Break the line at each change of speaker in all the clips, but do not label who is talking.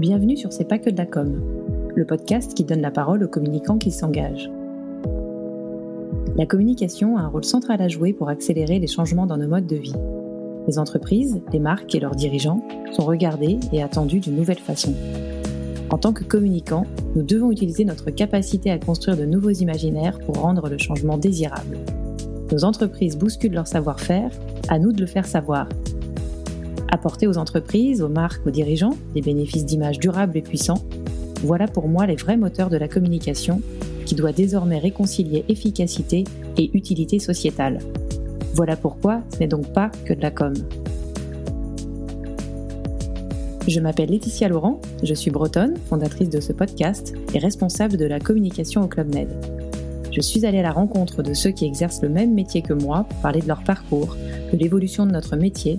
Bienvenue sur C'est pas que de la com, le podcast qui donne la parole aux communicants qui s'engagent. La communication a un rôle central à jouer pour accélérer les changements dans nos modes de vie. Les entreprises, les marques et leurs dirigeants sont regardés et attendus d'une nouvelle façon. En tant que communicants, nous devons utiliser notre capacité à construire de nouveaux imaginaires pour rendre le changement désirable. Nos entreprises bousculent leur savoir-faire, à nous de le faire savoir Apporter aux entreprises, aux marques, aux dirigeants des bénéfices d'image durables et puissants, voilà pour moi les vrais moteurs de la communication qui doit désormais réconcilier efficacité et utilité sociétale. Voilà pourquoi ce n'est donc pas que de la com. Je m'appelle Laetitia Laurent, je suis bretonne, fondatrice de ce podcast et responsable de la communication au Club Med. Je suis allée à la rencontre de ceux qui exercent le même métier que moi pour parler de leur parcours, de l'évolution de notre métier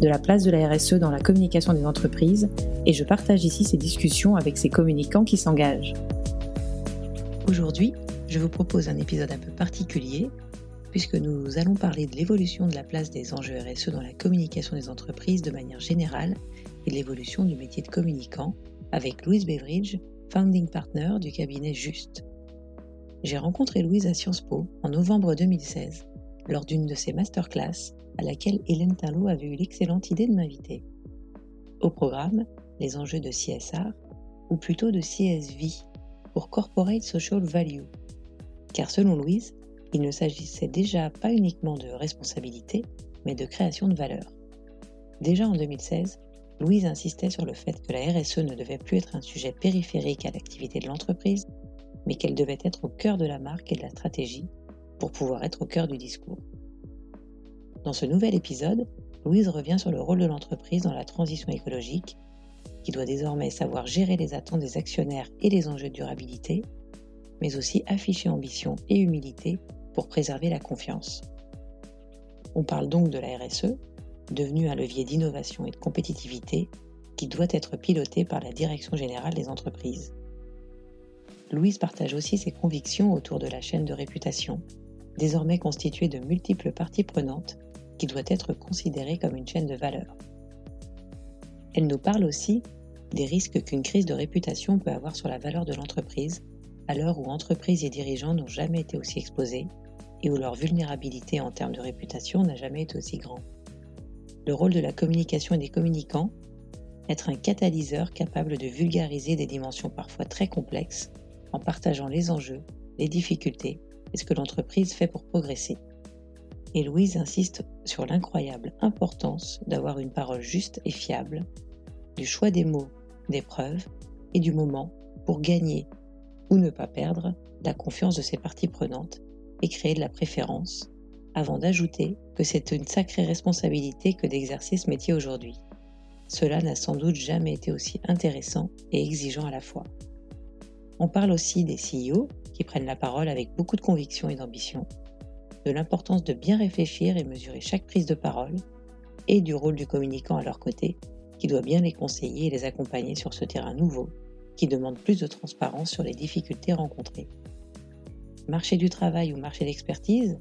de la place de la RSE dans la communication des entreprises et je partage ici ces discussions avec ces communicants qui s'engagent. Aujourd'hui, je vous propose un épisode un peu particulier puisque nous allons parler de l'évolution de la place des enjeux RSE dans la communication des entreprises de manière générale et de l'évolution du métier de communicant avec Louise Beveridge, founding partner du cabinet Juste. J'ai rencontré Louise à Sciences Po en novembre 2016 lors d'une de ses masterclass à laquelle Hélène Talot avait eu l'excellente idée de m'inviter. Au programme, les enjeux de CSR, ou plutôt de CSV, pour Corporate Social Value. Car selon Louise, il ne s'agissait déjà pas uniquement de responsabilité, mais de création de valeur. Déjà en 2016, Louise insistait sur le fait que la RSE ne devait plus être un sujet périphérique à l'activité de l'entreprise, mais qu'elle devait être au cœur de la marque et de la stratégie pour pouvoir être au cœur du discours. Dans ce nouvel épisode, Louise revient sur le rôle de l'entreprise dans la transition écologique, qui doit désormais savoir gérer les attentes des actionnaires et les enjeux de durabilité, mais aussi afficher ambition et humilité pour préserver la confiance. On parle donc de la RSE, devenue un levier d'innovation et de compétitivité qui doit être piloté par la Direction générale des entreprises. Louise partage aussi ses convictions autour de la chaîne de réputation, désormais constituée de multiples parties prenantes qui doit être considérée comme une chaîne de valeur. Elle nous parle aussi des risques qu'une crise de réputation peut avoir sur la valeur de l'entreprise, à l'heure où entreprises et dirigeants n'ont jamais été aussi exposés et où leur vulnérabilité en termes de réputation n'a jamais été aussi grand. Le rôle de la communication et des communicants, être un catalyseur capable de vulgariser des dimensions parfois très complexes en partageant les enjeux, les difficultés ce que l'entreprise fait pour progresser et Louise insiste sur l'incroyable importance d'avoir une parole juste et fiable, du choix des mots, des preuves et du moment pour gagner ou ne pas perdre la confiance de ses parties prenantes et créer de la préférence, avant d'ajouter que c'est une sacrée responsabilité que d'exercer ce métier aujourd'hui. Cela n'a sans doute jamais été aussi intéressant et exigeant à la fois. On parle aussi des CEO qui prennent la parole avec beaucoup de conviction et d'ambition, de l'importance de bien réfléchir et mesurer chaque prise de parole, et du rôle du communicant à leur côté, qui doit bien les conseiller et les accompagner sur ce terrain nouveau, qui demande plus de transparence sur les difficultés rencontrées. Marché du travail ou marché d'expertise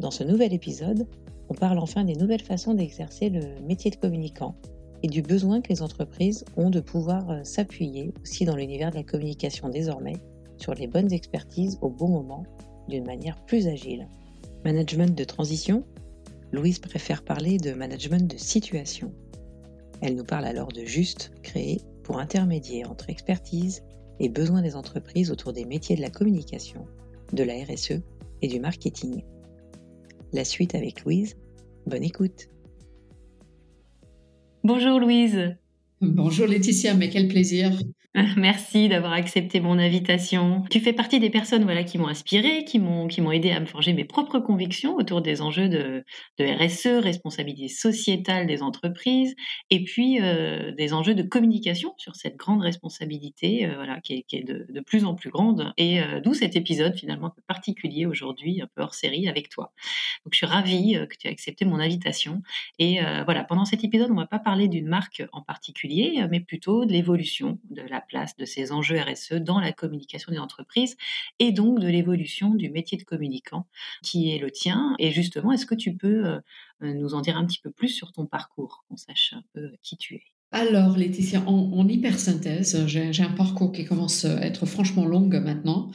Dans ce nouvel épisode, on parle enfin des nouvelles façons d'exercer le métier de communicant et du besoin que les entreprises ont de pouvoir euh, s'appuyer aussi dans l'univers de la communication désormais sur les bonnes expertises au bon moment d'une manière plus agile. Management de transition? Louise préfère parler de management de situation. Elle nous parle alors de juste créer pour intermédier entre expertise et besoins des entreprises autour des métiers de la communication, de la RSE et du marketing. La suite avec Louise. Bonne écoute. Bonjour Louise.
Bonjour Laetitia, mais quel plaisir.
Merci d'avoir accepté mon invitation. Tu fais partie des personnes voilà qui m'ont inspiré, qui m'ont qui m'ont aidé à me forger mes propres convictions autour des enjeux de, RSE, responsabilité sociétale des entreprises, et puis euh, des enjeux de communication sur cette grande responsabilité euh, voilà qui est, de, plus en plus grande. Et euh, d'où cet épisode finalement un peu particulier aujourd'hui, un peu hors série avec toi. Donc je suis ravie que tu aies accepté mon invitation. Et voilà, pendant cet épisode, on va pas parler d'une marque en particulier, mais plutôt de l'évolution de la place de ces enjeux RSE dans la communication des entreprises et donc de l'évolution du métier de communicant qui est le tien. Et justement, est-ce que tu peux euh, nous en dire un petit peu plus sur ton parcours, qu'on sache un peu qui tu es?
Alors, Laetitia, en, hypersynthèse, j'ai un parcours qui commence à être franchement long maintenant.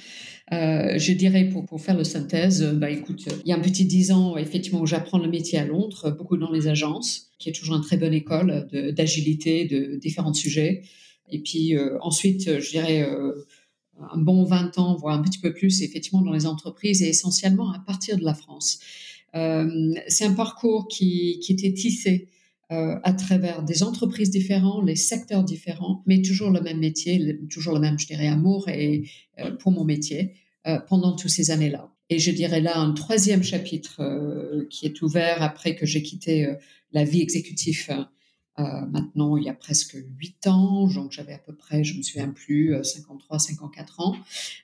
Euh, je dirais pour, pour, faire le synthèse, bah écoute, il y a un petit dix ans, effectivement, où j'apprends le métier à Londres, beaucoup dans les agences, qui est toujours une très bonne école d'agilité de, différents sujets. Et puis euh, ensuite, je dirais euh, un bon 20 ans, voire un petit peu plus, effectivement, dans les entreprises et essentiellement à partir de la France. C'est un parcours qui, qui était tissé euh, à travers des entreprises différentes, les secteurs différents, mais toujours le même métier, toujours le même, je dirais, amour et, euh, pour mon métier euh, pendant toutes ces années-là. Et je dirais là un troisième chapitre qui est ouvert après que j'ai quitté la vie exécutive euh, maintenant, il y a presque 8 ans, donc j'avais à peu près, je me souviens plus, 53, 54 ans,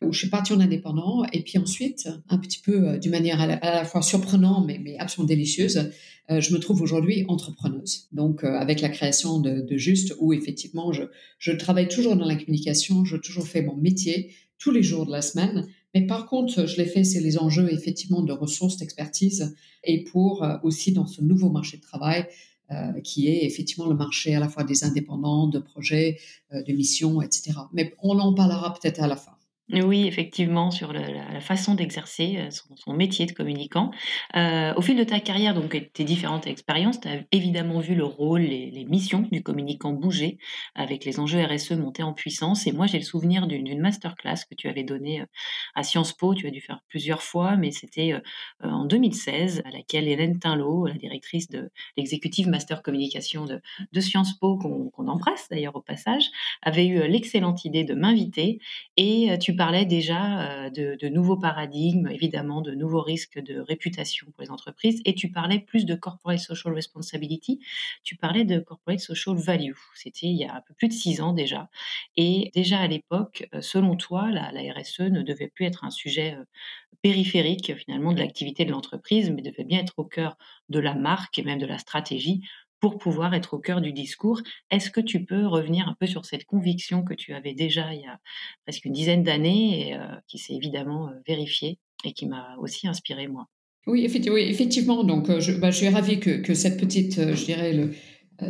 où je suis partie en indépendant. Et puis ensuite, un petit peu euh, d'une manière à la, fois surprenante, mais, mais absolument délicieuse, euh, je me trouve aujourd'hui entrepreneuse. Donc, avec la création de, de Juste, où effectivement, je, je travaille toujours dans la communication, je toujours fait mon métier tous les jours de la semaine. Mais par contre, je l'ai fait, c'est les enjeux effectivement de ressources, d'expertise, et pour aussi dans ce nouveau marché de travail, euh, qui est effectivement le marché à la fois des indépendants, de projets, euh, de missions, etc. Mais on en parlera peut-être à la fin.
Oui, effectivement, sur la, façon d'exercer euh, son, métier de communicant. Euh, au fil de ta carrière, donc tes différentes expériences, tu as évidemment vu le rôle, les, les, missions du communicant bouger avec les enjeux RSE monter en puissance. Et moi, j'ai le souvenir d'une masterclass que tu avais donnée euh, à Sciences Po. Tu as dû faire plusieurs fois, mais c'était en 2016, à laquelle Hélène Tinlot, la directrice de l'exécutive master communication de, de Sciences Po, qu'on embrasse d'ailleurs au passage, avait eu l'excellente idée de m'inviter. Et tu parlais déjà euh, de, nouveaux paradigmes, évidemment, de nouveaux risques de réputation pour les entreprises, et tu parlais plus de corporate social responsibility, tu parlais de corporate social value. C'était il y a un peu plus de six ans déjà. Et déjà à l'époque, euh, selon toi, la, la, RSE ne devait plus être un sujet euh, périphérique finalement de l'activité de l'entreprise, mais devait bien être au cœur de la marque et même de la stratégie pour pouvoir être au cœur du discours. Est-ce que tu peux revenir un peu sur cette conviction que tu avais déjà il y a presque une dizaine d'années et euh, qui s'est évidemment euh, vérifiée et qui m'a aussi inspiré moi?
Oui effectivement, Donc, euh, je, bah, je, suis ravie que, cette petite, je dirais,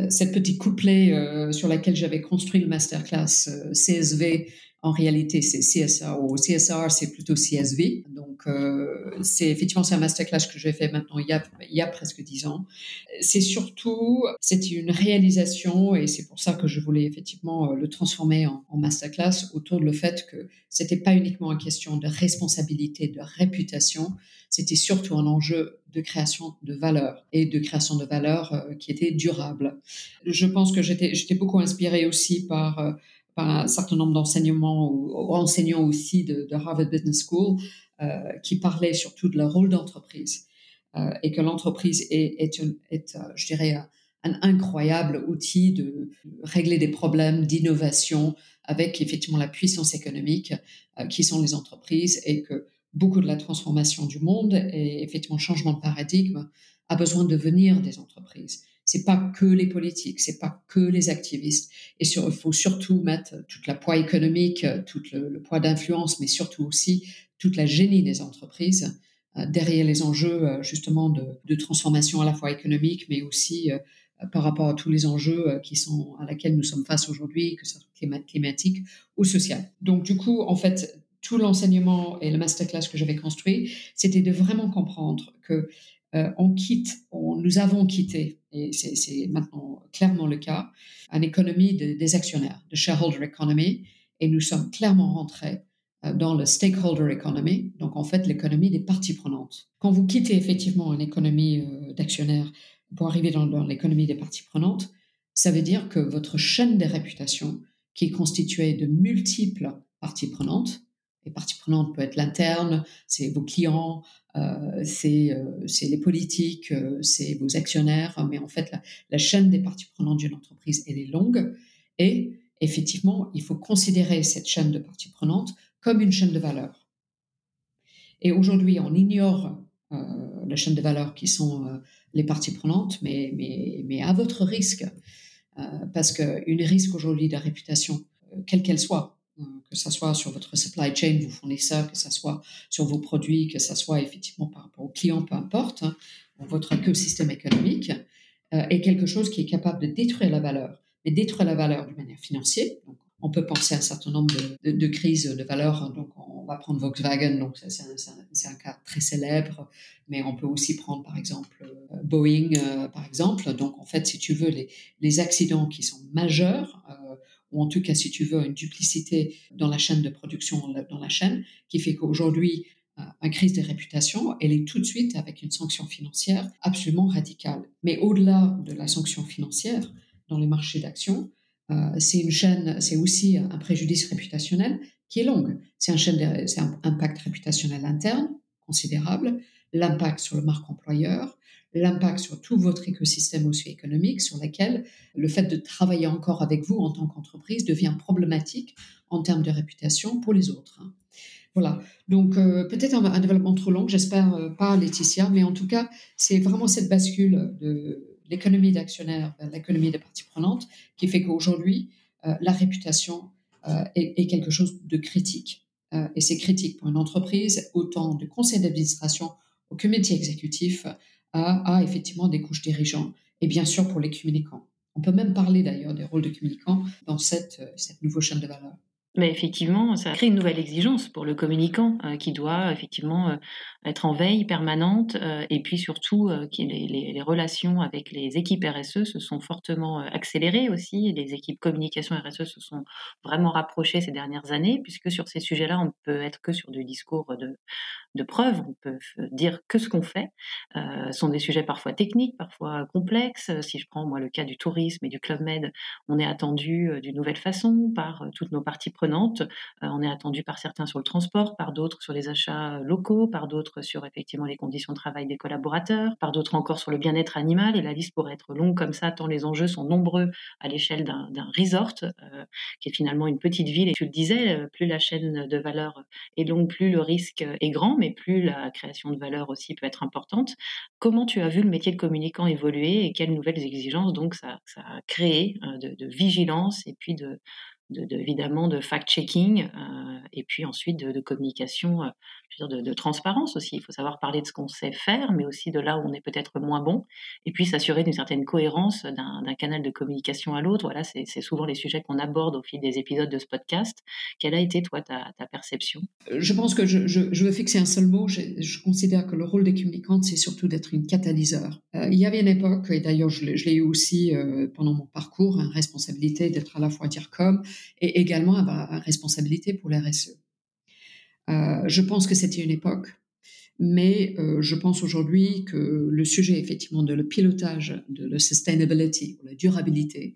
cette petite couplet sur laquelle j'avais construit le masterclass CSV en réalité, c'est CSR ou CSR, c'est plutôt CSV. Donc, euh, c'est effectivement c'est un masterclass que j'ai fait maintenant il y a, il y a presque dix ans. C'est surtout, c'est une réalisation et c'est pour ça que je voulais effectivement euh, le transformer en, masterclass autour de le fait que c'était pas uniquement une question de responsabilité, de réputation, c'était surtout un enjeu de création de valeur et de création de valeur euh, qui était durable. Je pense que j'étais, j'étais beaucoup inspirée aussi par euh, par un certain nombre d'enseignements ou, enseignants aussi de, Harvard Business School euh, qui parlaient surtout de leur rôle d'entreprise. Euh, et que l'entreprise est, est, est euh, je dirais, un incroyable outil de régler des problèmes d'innovation avec effectivement la puissance économique qui sont les entreprises et que beaucoup de la transformation du monde et effectivement changement de paradigme a besoin de venir des entreprises c'est pas que les politiques, c'est pas que les activistes. Et il faut surtout mettre toute la poids économique, tout le, poids d'influence, mais surtout aussi toute la génie des entreprises euh, derrière les enjeux euh, justement de, transformation à la fois économique, mais aussi euh, par rapport à tous les enjeux qui sont à laquelle nous sommes face aujourd'hui, que ce soit climatique ou social. Donc du coup, en fait, tout l'enseignement et le masterclass que j'avais construit, c'était de vraiment comprendre que euh, on quitte, nous avons quitté, et c'est maintenant clairement le cas, une économie des actionnaires, de shareholder economy, et nous sommes clairement rentrés euh, dans le stakeholder economy, donc en fait l'économie des parties prenantes. Quand vous quittez effectivement une économie euh, d'actionnaires pour arriver dans, dans l'économie des parties prenantes, ça veut dire que votre chaîne de réputation, qui est constituée de multiples parties prenantes, les parties prenantes peut être l'interne, c'est vos clients, euh, c'est euh, les politiques, euh, c'est vos actionnaires, mais en fait, la, la chaîne des parties prenantes d'une entreprise, elle est longue. Et effectivement, il faut considérer cette chaîne de parties prenantes comme une chaîne de valeur. Et aujourd'hui, on ignore la chaîne de valeur qui sont les parties prenantes, mais, mais, à votre risque, parce qu'une risque aujourd'hui de réputation, quelle qu'elle soit, que ce soit sur votre supply chain, vos fournisseurs, que ce soit sur vos produits, que ce soit effectivement par rapport aux clients, peu importe, hein, votre écosystème économique, euh, est quelque chose qui est capable de détruire la valeur. mais détruire la valeur de manière financière. On peut penser à un certain nombre de, crises de valeur. Donc, on va prendre Volkswagen, donc c'est un, cas très célèbre, mais on peut aussi prendre, par exemple, euh, Boeing, euh, par exemple. Donc, en fait, si tu veux, les, accidents qui sont majeurs, euh, ou en tout cas, si tu veux, une duplicité dans la chaîne de production, dans la chaîne, qui fait qu'aujourd'hui, une crise de réputation, elle est tout de suite avec une sanction financière absolument radicale. Mais au-delà de la sanction financière dans les marchés d'action, euh, c'est une chaîne, c'est aussi un préjudice réputationnel qui est long. C'est un, chaîne c'est un impact réputationnel interne considérable, l'impact sur le marque employeur, l'impact sur tout votre écosystème socio-économique sur lequel le fait de travailler encore avec vous en tant qu'entreprise devient problématique en termes de réputation pour les autres. Hein. Voilà. Donc euh, peut-être un, développement trop long, j'espère euh, pas Laetitia, mais en tout cas c'est vraiment cette bascule de l'économie d'actionnaires vers l'économie des parties prenantes qui fait qu'aujourd'hui, euh, la réputation euh, est, quelque chose de critique. Et c'est critique pour une entreprise, autant du conseil d'administration au comité exécutif à, effectivement des couches dirigeantes et bien sûr pour les communicants. On peut même parler d'ailleurs des rôles de communicants dans cette, cette nouvelle chaîne de valeur.
Mais effectivement, ça crée une nouvelle exigence pour le communicant euh, qui doit effectivement euh, être en veille permanente euh, et puis surtout les, relations avec les équipes RSE se sont fortement accélérées aussi. Les équipes communication RSE se sont vraiment rapprochées ces dernières années puisque sur ces sujets-là, on ne peut être que sur du discours de, de preuves, on peut dire que ce qu'on fait. Euh, sont des sujets parfois techniques, parfois complexes. Si je prends moi le cas du tourisme et du Club Med, on est attendu euh, d'une nouvelle façon par euh, toutes nos parties Euh, on est attendu par certains sur le transport, par d'autres sur les achats locaux, par d'autres sur effectivement les conditions de travail des collaborateurs, par d'autres encore sur le bien-être animal. Et la liste pourrait être longue comme ça, tant les enjeux sont nombreux à l'échelle d'un resort, euh, qui est finalement une petite ville. Et tu le disais, plus la chaîne de valeur est longue, plus le risque est grand mais plus la création de valeur aussi peut être importante. Comment tu as vu le métier de communicant évoluer et quelles nouvelles exigences donc ça, a créé euh, de vigilance et puis de, de, évidemment de fact-checking euh, et puis ensuite de, communication, euh, je de, transparence aussi. Il faut savoir parler de ce qu'on sait faire, mais aussi de là où on est peut-être moins bon, et puis s'assurer d'une certaine cohérence d'un canal de communication à l'autre. Voilà, c'est souvent les sujets qu'on aborde au fil des épisodes de ce podcast. Quelle a été toi ta, perception?
Je pense que je, je, veux fixer un seul mot. Je, considère que le rôle des communicantes, c'est surtout d'être une catalyseur. Euh, il y avait une époque, et d'ailleurs je, l'ai eu aussi pendant mon parcours, une responsabilité d'être à la fois dire comme et également avoir une responsabilité pour la RSE. Euh, je pense que c'était une époque, mais euh, je pense aujourd'hui que le sujet effectivement de le pilotage, de la sustainability, la durabilité,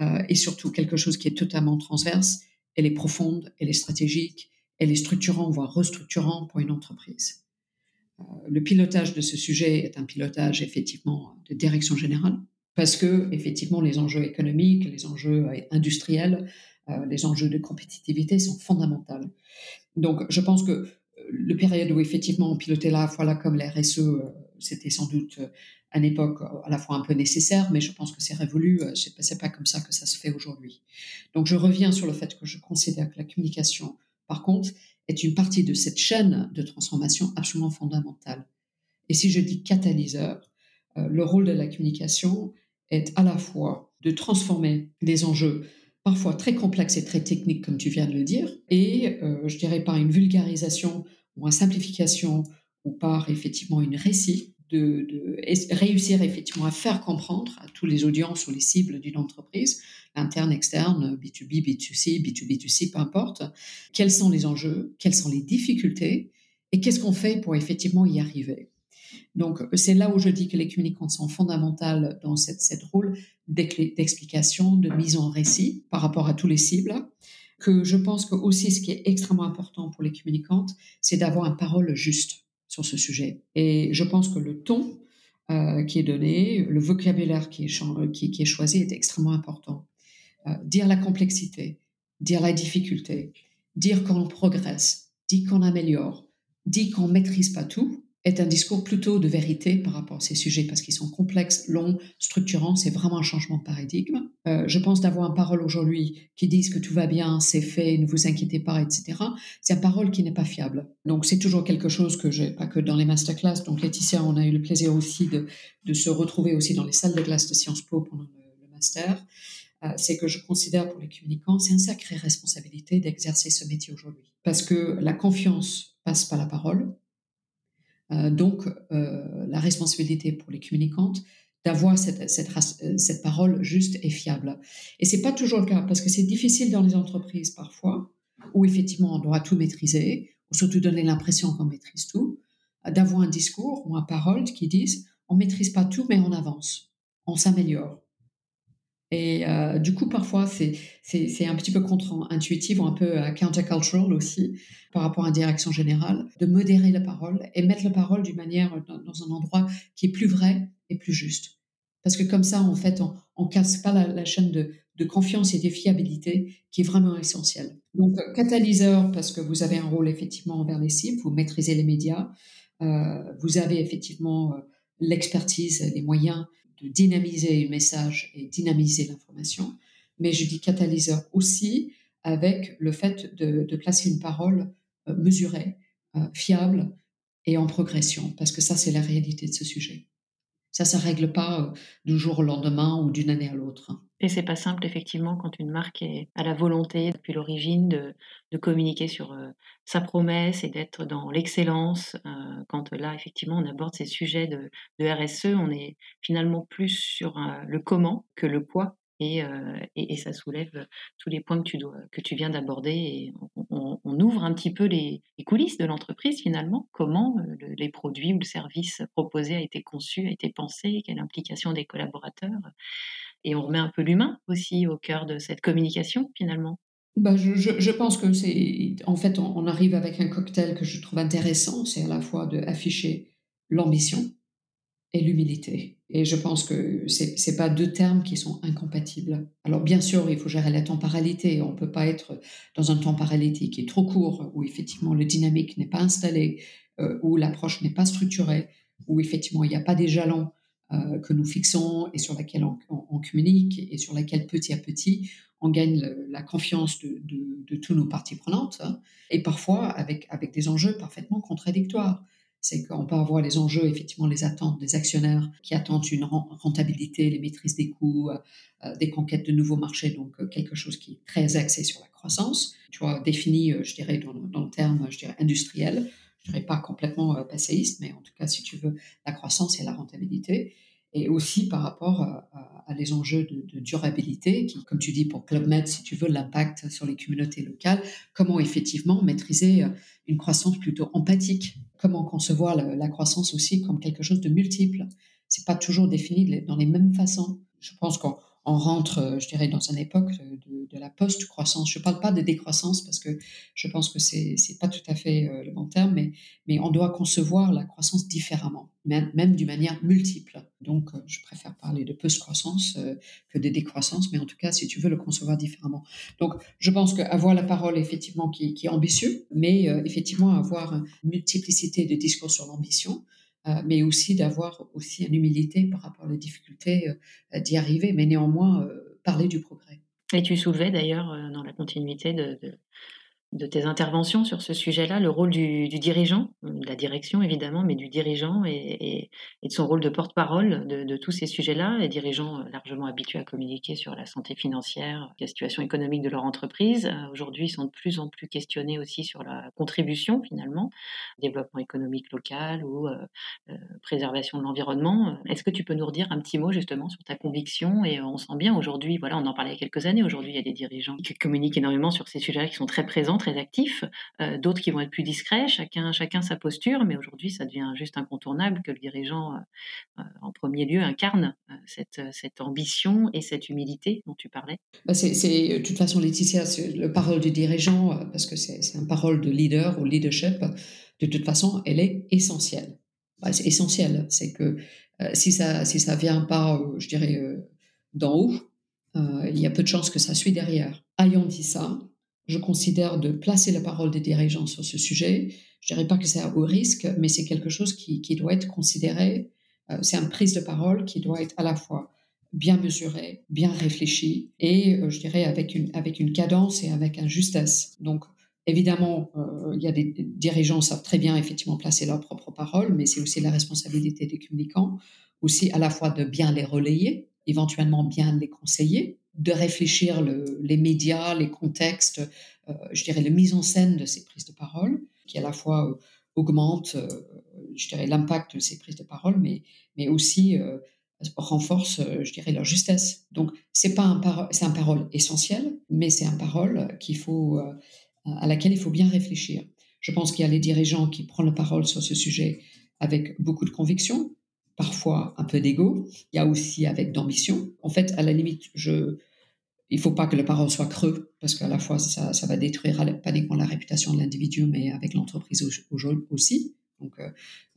euh, est surtout quelque chose qui est totalement transverse. Elle est profonde, elle est stratégique, elle est structurante, voire restructurante pour une entreprise. Euh, le pilotage de ce sujet est un pilotage effectivement de direction générale, parce que effectivement les enjeux économiques, les enjeux industriels euh, les enjeux de compétitivité sont fondamentaux. Donc, je pense que euh, le période où effectivement on pilotait la fois là comme la RSE, euh, c'était sans doute une époque à la fois un peu nécessaire, mais je pense que c'est révolu. C'est pas comme ça que ça se fait aujourd'hui. Donc, je reviens sur le fait que je considère que la communication, par contre, est une partie de cette chaîne de transformation absolument fondamentale. Et si je dis catalyseur, le rôle de la communication est à la fois de transformer les enjeux parfois très complexe et très technique, comme tu viens de le dire, et euh, je dirais par une vulgarisation ou une simplification ou par effectivement une récit, de, réussir effectivement à faire comprendre à tous les audiences ou les cibles d'une entreprise, interne, externe, B2B, B2C, B2B2C, peu importe, quels sont les enjeux, quelles sont les difficultés et qu'est-ce qu'on fait pour effectivement y arriver. Donc, c'est là où je dis que les communicants sont fondamentales dans cette, rôle d'explication, de mise en récit par rapport à tous les cibles. Que je pense que aussi ce qui est extrêmement important pour les communicantes, c'est d'avoir une parole juste sur ce sujet. Et je pense que le ton euh, qui est donné, le vocabulaire qui est, qui, qui est choisi est extrêmement important. Euh, dire la complexité, dire la difficulté, dire qu'on progresse, dire qu'on améliore, dire qu'on maîtrise pas tout, est un discours plutôt de vérité par rapport à ces sujets parce qu'ils sont complexes, longs, structurants. C'est vraiment un changement de paradigme. Euh, je pense d'avoir une parole aujourd'hui qui dise que tout va bien, c'est fait, ne vous inquiétez pas, etc. C'est une parole qui n'est pas fiable. Donc c'est toujours quelque chose que j'ai, pas que dans les masterclass. Donc Laetitia, on a eu le plaisir aussi de, de se retrouver aussi dans les salles de classe de Sciences Po pendant le, master. c'est que je considère pour les communicants, c'est une sacrée responsabilité d'exercer ce métier aujourd'hui. Parce que la confiance passe par la parole. Donc, la responsabilité pour les communicantes d'avoir cette, cette, parole juste et fiable. Et c'est pas toujours le cas, parce que c'est difficile dans les entreprises parfois, où effectivement on doit tout maîtriser, ou surtout donner l'impression qu'on maîtrise tout, d'avoir un discours ou une parole qui disent on maîtrise pas tout, mais on avance, on s'améliore. Et euh, du coup, parfois, c'est, un petit peu contre-intuitif ou un peu euh, countercultural aussi par rapport à une direction générale, de modérer la parole et mettre la parole d'une manière dans, un endroit qui est plus vrai et plus juste. Parce que comme ça, en fait, on ne casse pas la, chaîne de, de, confiance et de fiabilité qui est vraiment essentielle. Donc, euh, catalyseur, parce que vous avez un rôle effectivement envers les cibles, vous maîtrisez les médias, vous avez effectivement l'expertise, les moyens de dynamiser le message et dynamiser l'information, mais je dis catalyseur aussi avec le fait de, placer une parole euh, mesurée, euh, fiable et en progression, parce que ça, c'est la réalité de ce sujet. Ça, ça règle pas euh, du jour au lendemain ou d'une année à l'autre. Hein.
Et c'est pas simple, effectivement, quand une marque est à la volonté depuis l'origine de, communiquer sur euh, sa promesse et d'être dans l'excellence. Euh, quand là, effectivement, on aborde ces sujets de, RSE, on est finalement plus sur le comment que le quoi. Et, et, ça soulève tous les points que tu, viens d'aborder. On, ouvre un petit peu les, coulisses de l'entreprise finalement, comment les produits ou le service proposé a été conçu, a été pensé, quelle implication des collaborateurs. Et on remet un peu l'humain aussi au cœur de cette communication finalement.
Bah, je, pense que c'est. En fait, on, arrive avec un cocktail que je trouve intéressant. C'est à la fois d'afficher l'ambition et l'humilité. Et je pense que ce n'est pas deux termes qui sont incompatibles. Alors, bien sûr, il faut gérer la temporalité. On ne peut pas être dans un temporalité qui est trop court, où effectivement le dynamique n'est pas installé, euh, où l'approche n'est pas structurée, où effectivement il n'y a pas des jalons euh, que nous fixons et sur laquelle on, communique et sur laquelle petit à petit on gagne la confiance de, de, de tous nos parties prenantes hein, et parfois avec, avec des enjeux parfaitement contradictoires. C'est qu'on peut avoir les enjeux, effectivement, les attentes des actionnaires qui attendent une rentabilité, les maîtrises des coûts, euh, euh, des conquêtes de nouveaux marchés, donc quelque chose qui est très axé sur la croissance, tu vois, défini, je dirais, dans, dans le terme, je dirais, industriel je dirais pas complètement euh, passéiste, mais en tout cas, si tu veux, la croissance et la rentabilité. Et aussi par rapport à, les enjeux de, durabilité, qui, comme tu dis, pour Club Med, si tu veux, l'impact sur les communautés locales, comment effectivement maîtriser euh, une croissance plutôt empathique, comment concevoir la, croissance aussi comme quelque chose de multiple? C'est pas toujours défini dans les mêmes façons. Je pense qu'on on rentre, euh, je dirais, dans une époque de, la post-croissance. Je ne parle pas de décroissance parce que je pense que ce n'est pas tout à fait euh, le bon terme, mais, on doit concevoir la croissance différemment, même, d'une manière multiple. Donc, euh, je préfère parler de post-croissance que de décroissance, mais en tout cas, si tu veux le concevoir différemment. Donc, je pense qu'avoir la parole, effectivement, qui, qui est ambitieux, mais effectivement, avoir une multiplicité de discours sur l'ambition, mais aussi d'avoir aussi une humilité par rapport aux difficultés euh, d'y arriver, mais néanmoins euh, parler du progrès.
Et tu soulevais d'ailleurs dans la continuité de, de tes interventions sur ce sujet-là, le rôle du, dirigeant, de la direction évidemment, mais du dirigeant et, de son rôle de porte-parole de, tous ces sujets-là, les dirigeants euh, largement habitués à communiquer sur la santé financière, la situation économique de leur entreprise, euh, aujourd'hui sont de plus en plus questionnés aussi sur la contribution finalement, développement économique local ou euh, préservation de l'environnement. Est-ce que tu peux nous redire un petit mot justement sur ta conviction? Et on sent bien aujourd'hui, voilà, on en parlait il y a quelques années, aujourd'hui il y a des dirigeants qui communiquent énormément sur ces sujets-là, qui sont très présents très actifs, euh, d'autres qui vont être plus discrets, chacun, chacun sa posture, mais aujourd'hui, ça devient juste incontournable que le dirigeant, euh, euh, en premier lieu, incarne cette, ambition et cette humilité dont tu parlais.
Bah c'est, de toute façon, Laetitia, le parole du dirigeant, parce que c'est, c'est un parole de leader ou leadership, de toute façon, elle est essentielle. Bah, c'est essentiel, c'est que si ça si ça vient pas, je dirais, d'en haut, il y a peu de chances que ça suit derrière. Ayant dit ça, je considère de placer la parole des dirigeants sur ce sujet. Je dirais pas que c'est à haut risque, mais c'est quelque chose qui, doit être considéré. Euh, c'est une prise de parole qui doit être à la fois bien mesurée, bien réfléchie et euh, je dirais avec une, avec une cadence et avec une justesse. Donc, Évidemment, euh, il y a des dirigeants qui savent très bien effectivement placer leur propre parole, mais c'est aussi la responsabilité des communicants, aussi à la fois de bien les relayer, éventuellement bien les conseiller, de réfléchir les médias, les contextes, je dirais la mise en scène de ces prises de parole, qui à la fois augmente, je dirais, l'impact de ces prises de parole, mais, mais aussi renforce, je dirais, leur justesse. Donc, c'est pas un c'est un parole essentiel, mais c'est un parole qu'il faut, à laquelle il faut bien réfléchir. Je pense qu'il y a les dirigeants qui prennent la parole sur ce sujet avec beaucoup de conviction, parfois un peu d'ego. Il y a aussi avec d'ambition. En fait, à la limite, je, il faut pas que la parole soit creux, parce qu'à la fois, ça, va détruire pas uniquement la réputation de l'individu, mais avec l'entreprise aussi. Donc, euh,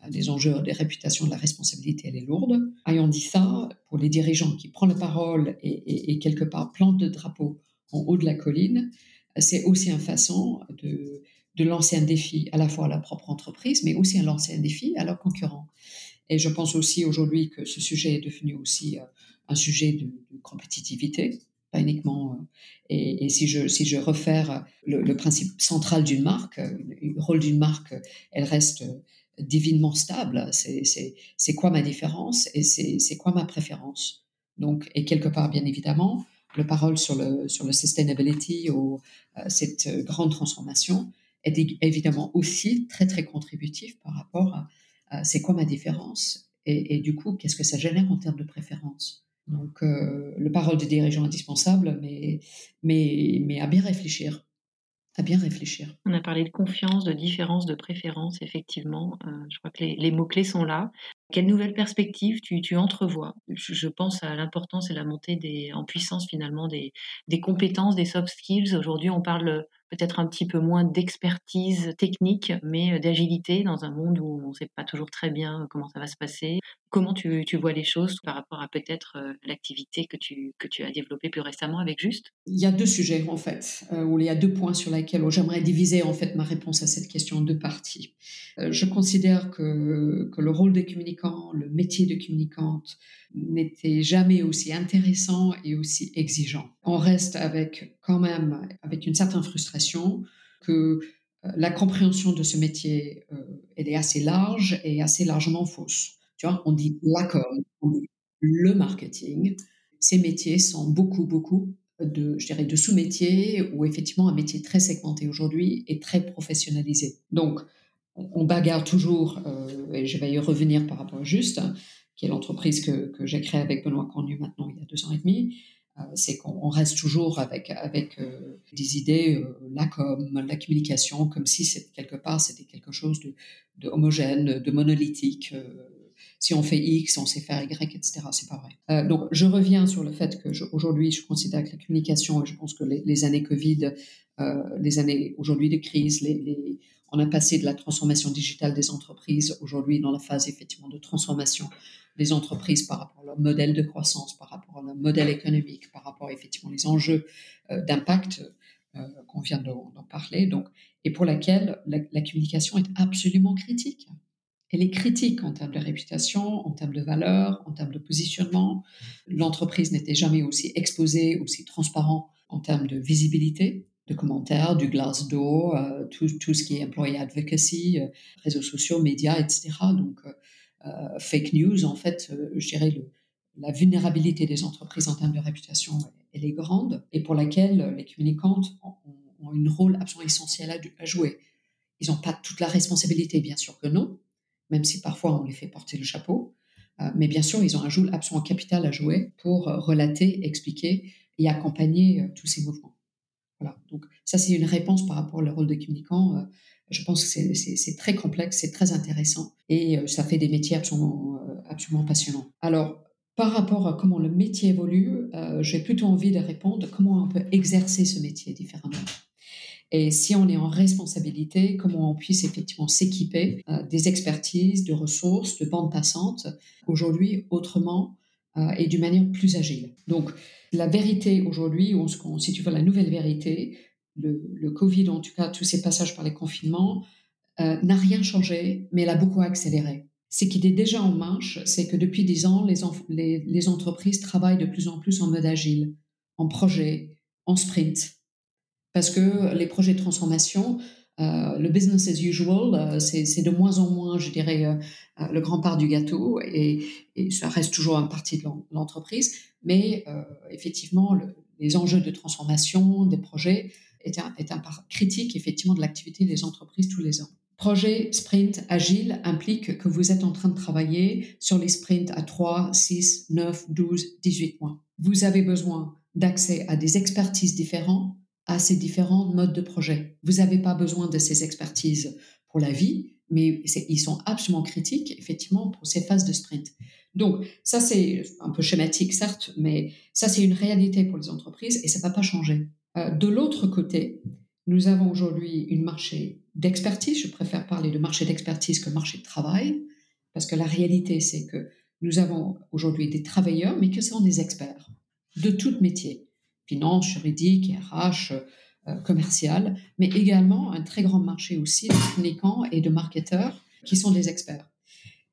les enjeux des réputations, de la responsabilité, elle est lourde. Ayant dit ça, pour les dirigeants qui prennent la parole et, quelque part plantent le drapeau en haut de la colline, c'est aussi une façon de, de lancer un défi à la fois à la propre entreprise, mais aussi à lancer un défi à leurs concurrents. Et je pense aussi aujourd'hui que ce sujet est devenu aussi euh, un sujet de, compétitivité, pas uniquement. Euh, et, si je si je refère le, principe central d'une marque, le rôle d'une marque, elle reste divinement stable. C'est quoi ma différence et c'est quoi ma préférence? Donc et quelque part bien évidemment, le parole sur le sur le sustainability ou euh, cette grande transformation est évidemment aussi très très contributif par rapport à euh, c'est quoi ma différence et, du coup, qu'est-ce que ça génère en termes de préférence? Donc, euh, le parole des dirigeants indispensable, mais, mais, mais à bien réfléchir à bien réfléchir.
On a parlé de confiance, de différence, de préférence, effectivement. Euh, je crois que les, mots-clés sont là. Quelle nouvelle perspective tu, tu entrevois? Je, pense à l'importance et la montée des, en puissance finalement des, des compétences, des soft skills. Aujourd'hui, on parle peut-être un petit peu moins d'expertise technique, mais d'agilité dans un monde où on ne sait pas toujours très bien comment ça va se passer. Comment tu, vois les choses par rapport à peut-être euh, l'activité que tu, as développée plus récemment avec Juste?
Il y a deux sujets en fait, euh, où il y a deux points sur lesquels j'aimerais diviser en fait ma réponse à cette question en deux parties. Euh, je considère que le rôle des communicants, le métier de communicante n'était jamais aussi intéressant et aussi exigeant. On reste avec quand même avec une certaine frustration que la compréhension de ce métier elle est assez large et assez largement fausse on dit la com, on dit le marketing. Ces métiers sont beaucoup, beaucoup de, je dirais, de sous-métiers ou effectivement un métier très segmenté aujourd'hui et très professionnalisé. Donc, on, bagarre toujours, euh, et je vais y revenir par rapport à Juste, qui est l'entreprise que, j'ai créée avec Benoît Cornu maintenant il y a deux ans et demi. Euh, c'est qu'on reste toujours avec, avec euh, des idées, la com, la communication, comme si quelque part c'était quelque chose de, de homogène, de monolithique si on fait X, on sait faire Y, etc. C'est pas vrai. Euh, donc, je reviens sur le fait que aujourd'hui, je considère que la communication, et je pense que les, années Covid, euh, les années aujourd'hui de crise, les, on a passé de la transformation digitale des entreprises aujourd'hui dans la phase effectivement de transformation des entreprises par rapport à leur modèle de croissance, par rapport à leur modèle économique, par rapport effectivement les enjeux euh, d'impact qu'on vient d'en parler. Donc, et pour laquelle la communication est absolument critique elle est critique en termes de réputation, en termes de valeur, en termes de positionnement. L'entreprise n'était jamais aussi exposée, aussi transparent en termes de visibilité, de commentaires, du Glassdoor, euh, tout, tout, ce qui est employee advocacy, euh, réseaux sociaux, médias, etc. Donc, euh, fake news, en fait, je dirais, la vulnérabilité des entreprises en termes de réputation, elle est grande et pour laquelle les communicantes ont, ont un rôle absolument essentiel à, à jouer. Ils n'ont pas toute la responsabilité, bien sûr que non, même si parfois on les fait porter le chapeau. Euh, mais bien sûr, ils ont un rôle absolument capital à jouer pour euh, relater, expliquer et accompagner euh, tous ces mouvements. Voilà. Donc ça, c'est une réponse par rapport au rôle de communicant. je pense que c'est très complexe, c'est très intéressant et ça fait des métiers absolument, absolument passionnants. Alors, par rapport à comment le métier évolue, j'ai plutôt envie de répondre comment on peut exercer ce métier différemment. Et si on est en responsabilité, comment on puisse effectivement s'équiper euh, des expertises, de ressources, de bandes passantes aujourd'hui autrement euh, et d'une manière plus agile. Donc la vérité aujourd'hui, ou si tu veux la nouvelle vérité, le, Covid, en tout cas tous ces passages par les confinements, euh, n'a rien changé, mais elle a beaucoup accéléré. Ce qui est déjà en marche, c'est que depuis dix ans, les, les entreprises travaillent de plus en plus en mode agile, en projet, en sprint parce que les projets de transformation le business as usual, c'est de moins en moins, je dirais, le grand part du gâteau et, ça reste toujours un partie de l'entreprise. Mais effectivement, les enjeux de transformation des projets est un, est un part critique effectivement de l'activité des entreprises tous les ans. Projet sprint agile implique que vous êtes en train de travailler sur les sprints à 3, 6, 9, 12, 18 mois. Vous avez besoin d'accès à des expertises différentes, à ces différents modes de projet. Vous n'avez pas besoin de ces expertises pour la vie, mais ils sont absolument critiques, effectivement, pour ces phases de sprint. Donc, ça, c'est un peu schématique, certes, mais ça, c'est une réalité pour les entreprises et ça ne va pas changer. Euh, de l'autre côté, nous avons aujourd'hui une marché d'expertise. Je préfère parler de marché d'expertise que marché de travail, parce que la réalité, c'est que nous avons aujourd'hui des travailleurs, mais que sont des experts de tout métier, finance, juridique, RH, euh, commercial, mais également un très grand marché aussi de communicants et de marketeurs qui sont des experts.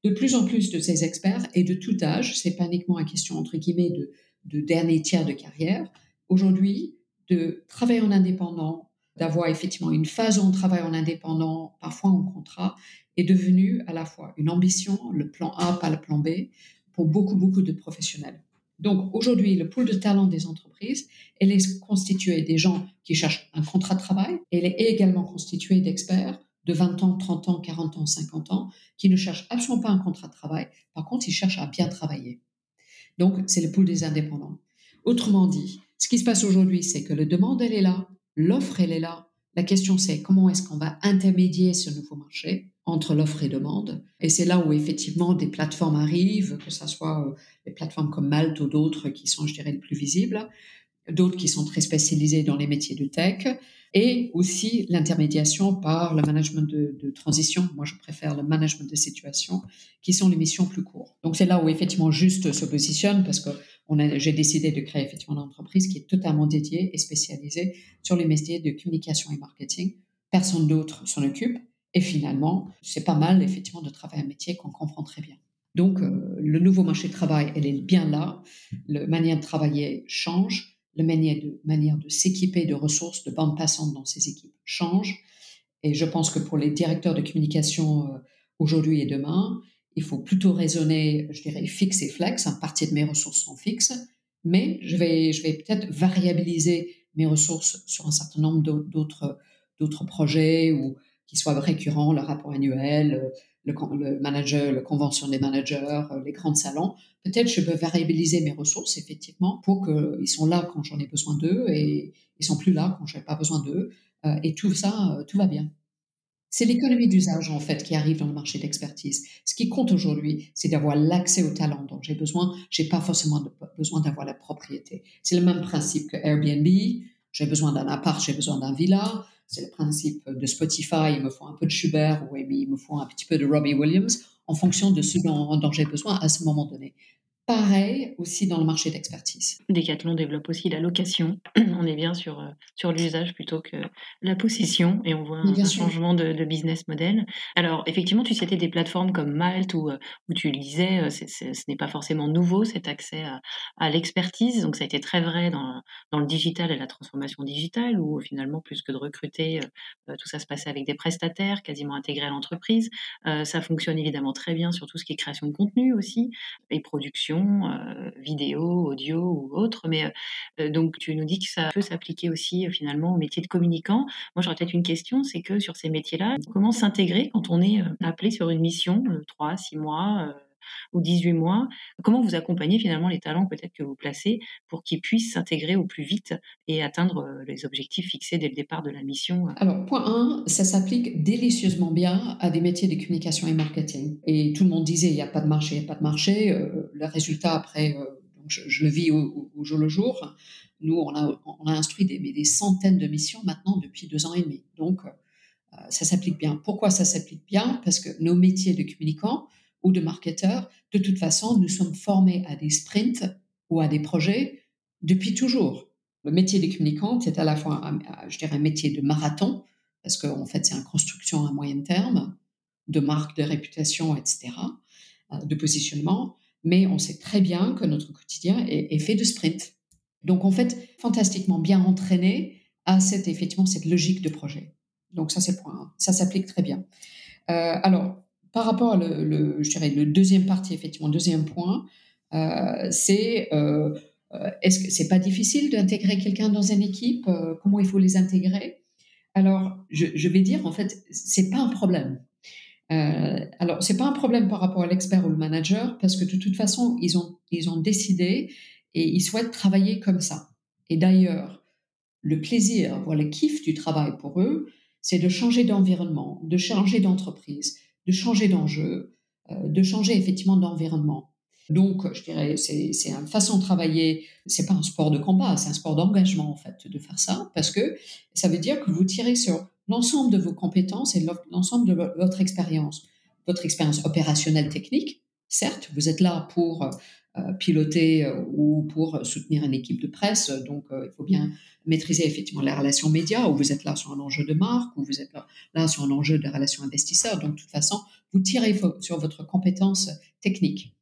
De plus en plus de ces experts et de tout âge, c'est pas uniquement une question entre guillemets de, de dernier tiers de carrière. Aujourd'hui, de travailler en indépendant, d'avoir effectivement une phase où on travaille en indépendant, parfois en contrat, est devenu à la fois une ambition, le plan A, pas le plan B, pour beaucoup, beaucoup de professionnels. Donc aujourd'hui, le pool de talent des entreprises, elle est constituée des gens qui cherchent un contrat de travail, elle est également constituée d'experts de 20 ans, 30 ans, 40 ans, 50 ans, qui ne cherchent absolument pas un contrat de travail, par contre, ils cherchent à bien travailler. Donc, c'est le pool des indépendants. Autrement dit, ce qui se passe aujourd'hui, c'est que la demande, elle est là, l'offre, elle est là. La question, c'est comment est-ce qu'on va intermédier ce nouveau marché entre l'offre et demande? Et c'est là où effectivement des plateformes arrivent, que ce soit euh, des plateformes comme Malte ou d'autres qui sont, je dirais, les plus visibles, d'autres qui sont très spécialisées dans les métiers de tech, et aussi l'intermédiation par le management de, transition. Moi, je préfère le management de situation, qui sont les missions plus courtes. Donc, c'est là où effectivement Juste se positionne parce que j'ai décidé de créer effectivement une entreprise qui est totalement dédiée et spécialisée sur les métiers de communication et marketing. Personne d'autre s'en occupe. Et finalement, c'est pas mal effectivement de travailler un métier qu'on comprend très bien. Donc, euh, le nouveau marché de travail, elle est bien là. La manière de travailler change la manière de, manière de s'équiper de ressources, de bandes passantes dans ces équipes change. Et je pense que pour les directeurs de communication euh, aujourd'hui et demain, il faut plutôt raisonner, je dirais, fixe et flex. Une partie de mes ressources sont fixes, mais je vais, je vais peut-être variabiliser mes ressources sur un certain nombre d'autres, d'autres projets ou qui soient récurrents, le rapport annuel, euh, le, le manager, la convention des managers, euh, les grands salons, peut-être je peux variabiliser mes ressources effectivement pour qu'ils sont là quand j'en ai besoin d'eux et ils sont plus là quand je n'ai pas besoin d'eux. Euh, et tout ça, euh, tout va bien. C'est l'économie d'usage en fait qui arrive dans le marché d'expertise. Ce qui compte aujourd'hui, c'est d'avoir l'accès au talent dont j'ai besoin. J'ai pas forcément besoin d'avoir la propriété. C'est le même principe que Airbnb. J'ai besoin d'un appart, j'ai besoin d'un villa. C'est le principe de Spotify. Il me faut un peu de Schubert ou il me faut un petit peu de Robbie Williams en fonction de ce dont, j'ai besoin à ce moment donné. Pareil aussi dans le marché d'expertise.
Decathlon développe aussi la location. On est bien sur, euh, sur l'usage plutôt que la possession et on voit un, changement de, business model. Alors, effectivement, tu citais des plateformes comme Malte où, euh, où tu lisais, euh, ce n'est pas forcément nouveau cet accès à, l'expertise. Donc, ça a été très vrai dans, dans, le digital et la transformation digitale où finalement, plus que de recruter, tout ça se passait avec des prestataires quasiment intégrés à l'entreprise. ça fonctionne évidemment très bien sur tout ce qui est création de contenu aussi et production euh, vidéo, audio ou autre. Mais euh, euh, donc, tu nous dis que ça peut s'appliquer aussi finalement au métier de communicant. Moi, j'aurais peut-être une question, c'est que sur ces métiers-là, comment s'intégrer quand on est appelé sur une mission, 3, 6 mois ou 18 mois. Comment vous accompagnez finalement les talents peut-être que vous placez pour qu'ils puissent s'intégrer au plus vite et atteindre euh, les objectifs fixés dès le départ de la mission euh?
Alors, point 1, ça s'applique délicieusement bien à des métiers de communication et marketing. Et tout le monde disait, il n'y a pas de marché, il n'y a pas de marché. Euh, le résultat, après, je, le vis au, jour le jour. Nous, on a, instruit des, centaines de missions maintenant depuis deux ans et demi. Donc, ça s'applique bien. Pourquoi ça s'applique bien? Parce que nos métiers de communicants, ou de marketeurs, de toute façon, nous sommes formés à des sprints ou à des projets depuis toujours. Le métier de communicant, c'est à la fois, un, je dirais, un métier de marathon, parce qu'en fait, c'est une construction à moyen terme, de marque, de réputation, etc., euh, de positionnement, mais on sait très bien que notre quotidien est, est fait de sprints. Donc, en fait, fantastiquement bien entraîné à cette, effectivement, cette logique de projet. Donc ça, c'est point. Ça s'applique très bien. Euh, alors, par rapport à le, je dirais, le deuxième partie, effectivement, deuxième point, euh, c'est euh, est-ce que c'est pas difficile d'intégrer quelqu'un dans une équipe Comment il faut les intégrer? Alors, je, je, vais dire, en fait, c'est pas un problème. Euh, alors, c'est pas un problème par rapport à l'expert ou le manager, parce que de toute façon, ils ont, ils ont décidé et ils souhaitent travailler comme ça. Et d'ailleurs, le plaisir, voire le kiff du travail pour eux, c'est de changer d'environnement, de changer d'entreprise, de changer d'enjeu, euh, de changer effectivement d'environnement. Donc, je dirais, c'est, c'est une façon de travailler. C'est pas un sport de combat, c'est un sport d'engagement en fait de faire ça, parce que ça veut dire que vous tirez sur l'ensemble de vos compétences et l'ensemble de votre expérience, votre expérience opérationnelle technique. Certes, vous êtes là pour euh, piloter euh, ou pour soutenir une équipe de presse, donc euh, il faut bien maîtriser effectivement les relations médias, ou vous êtes là sur un enjeu de marque, ou vous êtes là, sur un enjeu de relations investisseurs. Donc, de toute façon, vous tirez sur votre compétence technique.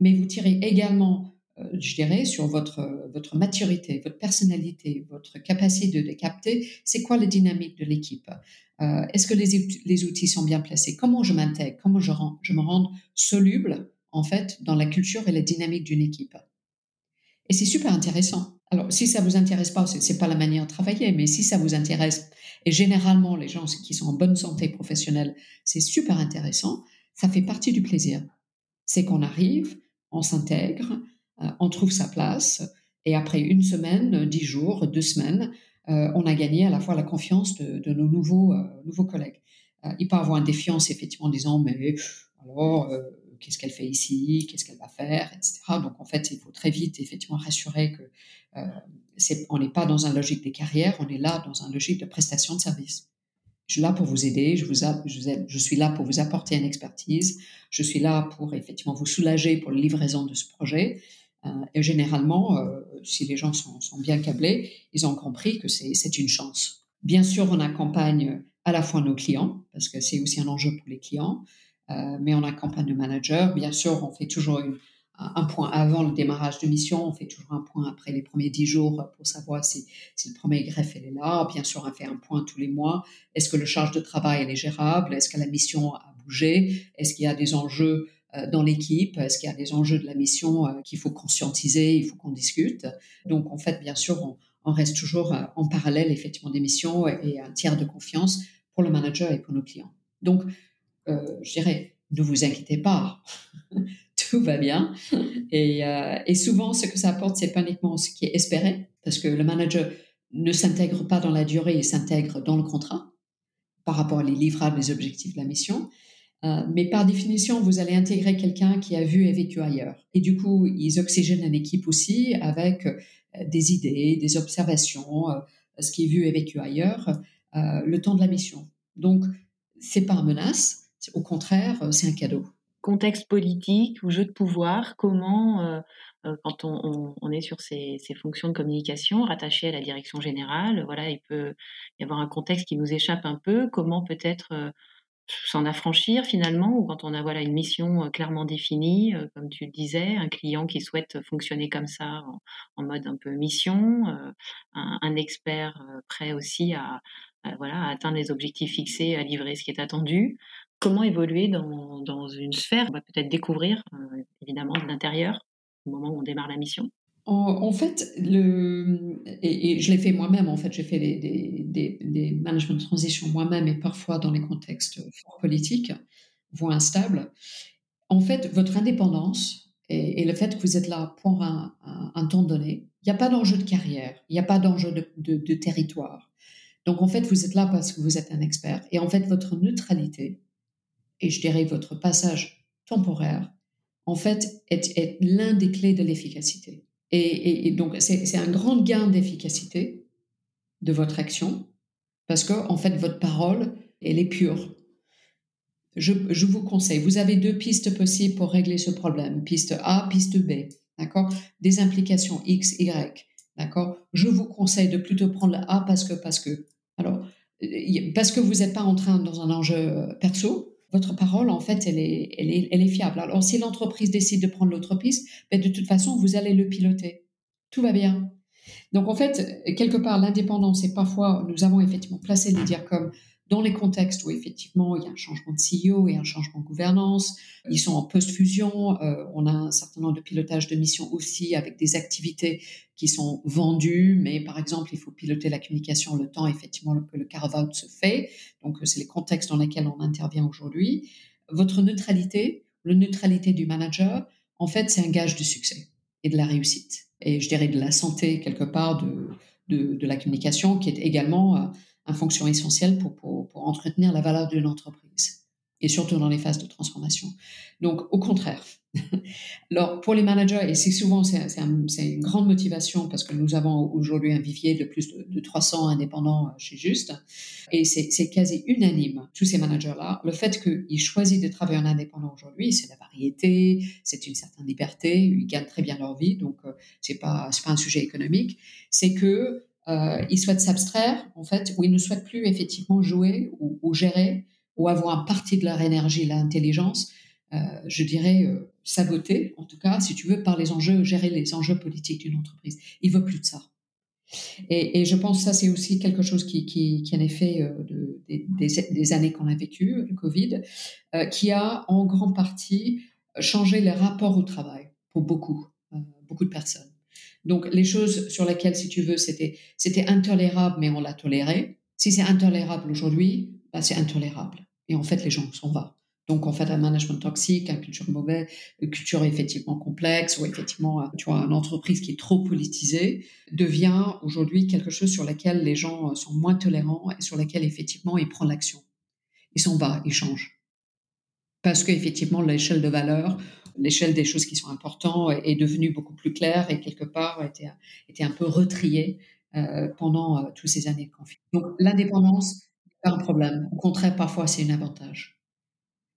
Mais vous tirez également euh, je dirais, sur votre, votre maturité, votre personnalité, votre capacité de capter, c'est quoi la dynamique de l'équipe euh, Est-ce que les, les, outils sont bien placés? Comment je m'intègre? Comment je, me rends soluble, en fait, dans la culture et la dynamique d'une équipe? Et c'est super intéressant. Alors, si ça vous intéresse pas, c'est, c'est pas la manière de travailler, mais si ça vous intéresse, et généralement, les gens qui sont en bonne santé professionnelle, c'est super intéressant, ça fait partie du plaisir. C'est qu'on arrive, on s'intègre, euh, on trouve sa place. Et après une semaine, dix jours, deux semaines, euh, on a gagné à la fois la confiance de, nos nouveaux, euh, nouveaux collègues. il peut avoir une défiance, effectivement, en disant, mais alors, qu'est-ce qu'elle fait ici, qu'est-ce qu'elle va faire, etc. Donc, en fait, il faut très vite, effectivement, rassurer que on n'est pas dans un logique des carrières, on est là dans un logique de prestation de service. Je suis là pour vous aider, je, vous je, suis là pour vous apporter une expertise, je suis là pour effectivement vous soulager pour la livraison de ce projet. Euh, et généralement, euh, si les gens sont, bien câblés, ils ont compris que c'est une chance. Bien sûr, on accompagne à la fois nos clients, parce que c'est aussi un enjeu pour les clients, euh, mais on accompagne le manager. Bien sûr, on fait toujours un point avant le démarrage de mission, on fait toujours un point après les premiers dix jours pour savoir si, le premier greffe est là. Bien sûr, on fait un point tous les mois. Est-ce que le charge de travail est gérable? Est-ce que la mission a bougé? Est-ce qu'il y a des enjeux dans l'équipe Est-ce qu'il y a des enjeux de la mission euh, qu'il faut conscientiser, il faut qu'on discute Donc, en fait, bien sûr, on, reste toujours euh, en parallèle, effectivement, des missions et, un tiers de confiance pour le manager et pour nos clients. Donc, je dirais, ne vous inquiétez pas, tout va bien. Et, et, souvent, ce que ça apporte, c'est pas uniquement ce qui est espéré, parce que le manager ne s'intègre pas dans la durée, il s'intègre dans le contrat par rapport à les livrables, les objectifs de la mission. Euh, mais par définition, vous allez intégrer quelqu'un qui a vu et vécu ailleurs. Et du coup, ils oxygènent une équipe aussi avec euh, des idées, des observations, euh, ce qui est vu et vécu ailleurs, le temps de la mission. Donc, c'est pas une menace, au contraire, c'est un cadeau.
Contexte politique ou jeu de pouvoir, comment, quand on, est sur ces, fonctions de communication rattachées à la direction générale, voilà, il peut y avoir un contexte qui nous échappe un peu. Comment peut-être s'en affranchir finalement ou quand on a voilà une mission euh, clairement définie euh, comme tu le disais un client qui souhaite fonctionner comme ça en, mode un peu mission euh, un, expert prêt aussi à, voilà atteindre les objectifs fixés à livrer ce qui est attendu. Comment évoluer dans, dans une sphère on va peut-être découvrir évidemment de l'intérieur au moment où on démarre la mission?
En, fait, le, et, je l'ai fait moi-même, en fait, j'ai fait des, des, des, management transition moi-même et parfois dans les contextes politiques, voire instables. En fait, votre indépendance et, le fait que vous êtes là pour un, un, temps donné, il n'y a pas d'enjeu de carrière, il n'y a pas d'enjeu de, de, de, territoire. Donc, en fait, vous êtes là parce que vous êtes un expert. Et en fait, votre neutralité, et je dirais votre passage temporaire, en fait, est, est l'un des clés de l'efficacité. Et, donc, c'est un grand gain d'efficacité de votre action parce que, en fait, votre parole, elle est pure. Je, je, vous conseille, vous avez deux pistes possibles pour régler ce problème. Piste A, piste B. D'accord? Des implications X, Y. D'accord? Je vous conseille de plutôt prendre la A parce que, parce que. Alors, parce que vous n'êtes pas en train dans un enjeu perso, votre parole, en fait, elle est, elle est, elle est fiable. Alors, si l'entreprise décide de prendre l'autre piste, ben, de toute façon, vous allez le piloter. Tout va bien. Donc, en fait, quelque part, l'indépendance, et parfois, nous avons effectivement placé les DIRCOM dans les contextes où effectivement il y a un changement de CEO et un changement de gouvernance, ils sont en post-fusion, euh, on a un certain nombre de pilotage de missions aussi avec des activités qui sont vendues, mais par exemple il faut piloter la communication le temps effectivement que le carve-out se fait, donc c'est les contextes dans lesquels on intervient aujourd'hui. Votre neutralité, la neutralité du manager, en fait c'est un gage de succès et de la réussite, et je dirais de la santé quelque part de, de, de la communication qui est également euh, une fonction essentielle pour, pour, pour entretenir la valeur d'une entreprise et surtout dans les phases de transformation. Donc, au contraire. Alors, pour les managers, et c'est souvent, c'est une grande motivation parce que nous avons aujourd'hui un vivier de plus de, 300 indépendants chez Juste, et c'est quasi unanime, tous ces managers-là, le fait qu'ils choisissent de travailler en indépendant aujourd'hui, c'est la variété, c'est une certaine liberté, ils gagnent très bien leur vie, donc euh, c'est pas, pas un sujet économique, c'est que euh, ils souhaitent s'abstraire, en fait, ou ils ne souhaitent plus effectivement jouer ou, ou gérer ou avoir partie de leur énergie, l'intelligence, euh, je dirais euh, saboter, en tout cas, si tu veux, par les enjeux, gérer les enjeux politiques d'une entreprise. Il veut plus de ça. Et, et je pense que ça, c'est aussi quelque chose qui, qui, qui en effet, euh, de, des, des, années qu'on a vécues, le Covid, euh, qui a en grande partie changé les rapports au travail pour beaucoup, euh, beaucoup de personnes. Donc, les choses sur lesquelles, si tu veux, c'était, c'était intolérable, mais on l'a toléré. Si c'est intolérable aujourd'hui, bah, c'est intolérable. Et en fait, les gens s'en vont. Donc, en fait, un management toxique, une culture mauvaise, une culture effectivement complexe, ou effectivement, euh, tu vois, une entreprise qui est trop politisée, devient aujourd'hui quelque chose sur lequel les gens euh, sont moins tolérants et sur lequel, effectivement, ils prennent l'action. Ils s'en vont, ils changent. Parce qu'effectivement, l'échelle de valeur, l'échelle des choses qui sont importantes est devenue beaucoup plus claire et quelque part était, était un peu retriée euh, pendant euh, toutes ces années de confinement. Donc, l'indépendance, pas un problème. Au contraire, parfois, c'est un avantage.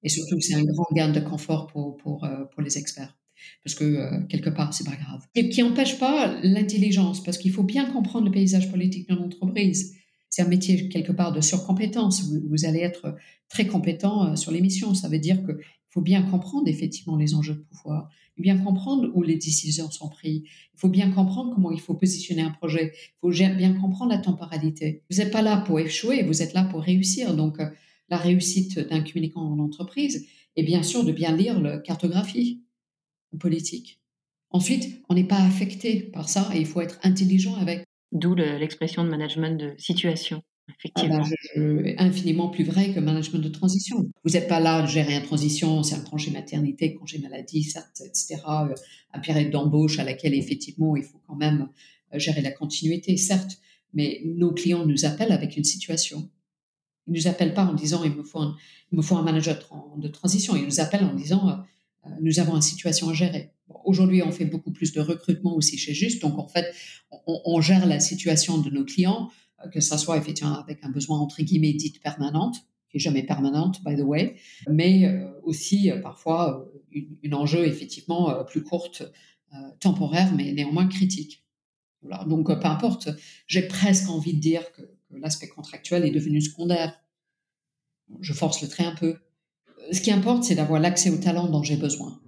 Et surtout, c'est un grand gain de confort pour, euh, les experts. Parce que quelque part, c'est pas grave. Et qui n'empêche pas l'intelligence, parce qu'il faut bien comprendre le paysage politique d'une entreprise. C'est un métier quelque part de surcompétence. Vous, vous allez être très compétent sur l'émission. Ça veut dire qu'il faut bien comprendre effectivement les enjeux de pouvoir, bien comprendre où les décisions sont prises. Il faut bien comprendre comment il faut positionner un projet. Il faut bien comprendre la temporalité. Vous n'êtes pas là pour échouer, vous êtes là pour réussir. Donc, euh, la réussite d'un communicant en entreprise est bien sûr de bien lire la cartographie politique. Ensuite, on n'est pas affecté par ça et il faut être intelligent avec.
D'où l'expression de management de situation. Effectivement.
Ah ben, infiniment plus vrai que management de transition. Vous n'êtes pas là de gérer une transition, c'est un congé maternité, congé maladie, certes, etc. Euh, un période d'embauche à laquelle effectivement il faut quand même euh, gérer la continuité, certes. Mais nos clients nous appellent avec une situation. Ils nous appellent pas en disant il me faut un, il me faut un manager de transition. Ils nous appellent en disant euh, nous avons une situation à gérer. Aujourd'hui, on fait beaucoup plus de recrutement aussi chez Juste, donc en fait, on, on gère la situation de nos clients que ça soit effectivement avec un besoin entre guillemets dite permanente, qui est jamais permanente by the way, mais euh, aussi euh, parfois une, une, enjeu effectivement plus courte, temporaire, mais néanmoins critique. Voilà. Donc peu importe, j'ai presque envie de dire que, que l'aspect contractuel est devenu secondaire. Je force le trait un peu. Ce qui importe, c'est d'avoir l'accès au talent dont j'ai besoin.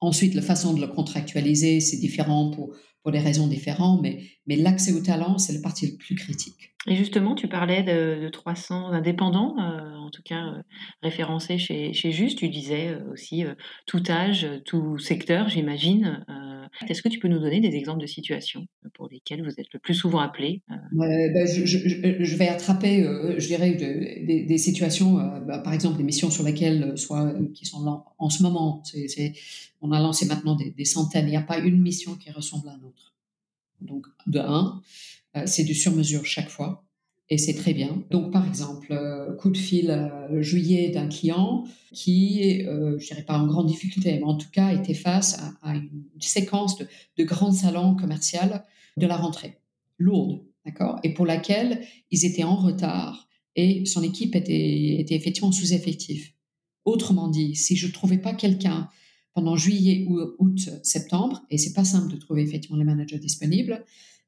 Ensuite, la façon de le contractualiser, c'est différent pour, pour des raisons différentes, mais, mais l'accès au talent, c'est le parti le plus critique.
Et justement, tu parlais de, de 300 indépendants, euh, en tout cas euh, référencés chez, chez Juste. Tu disais euh, aussi euh, tout âge, tout secteur, j'imagine. Est-ce que tu peux nous donner des exemples de situations pour lesquelles vous êtes le plus souvent appelé
ben, je, je, je, vais attraper, je dirais, de, des, des, situations, bah, par exemple, des missions sur lesquelles, soit qui sont là en ce moment. on a lancé maintenant des, des centaines. Il n'y a pas une mission qui ressemble à l'autre. Donc, de un, euh, c'est du sur-mesure chaque fois. Et c'est très bien. Donc, par exemple, euh, coup de fil euh, juillet d'un client qui, je dirais pas en grande difficulté, mais en tout cas était face à, une séquence de, grands salons commerciaux de la rentrée, lourde, d'accord, et pour laquelle ils étaient en retard et son équipe était, était effectivement sous-effectif. Autrement dit, si je trouvais pas quelqu'un pendant juillet, août, septembre, et c'est pas simple de trouver effectivement les managers disponibles,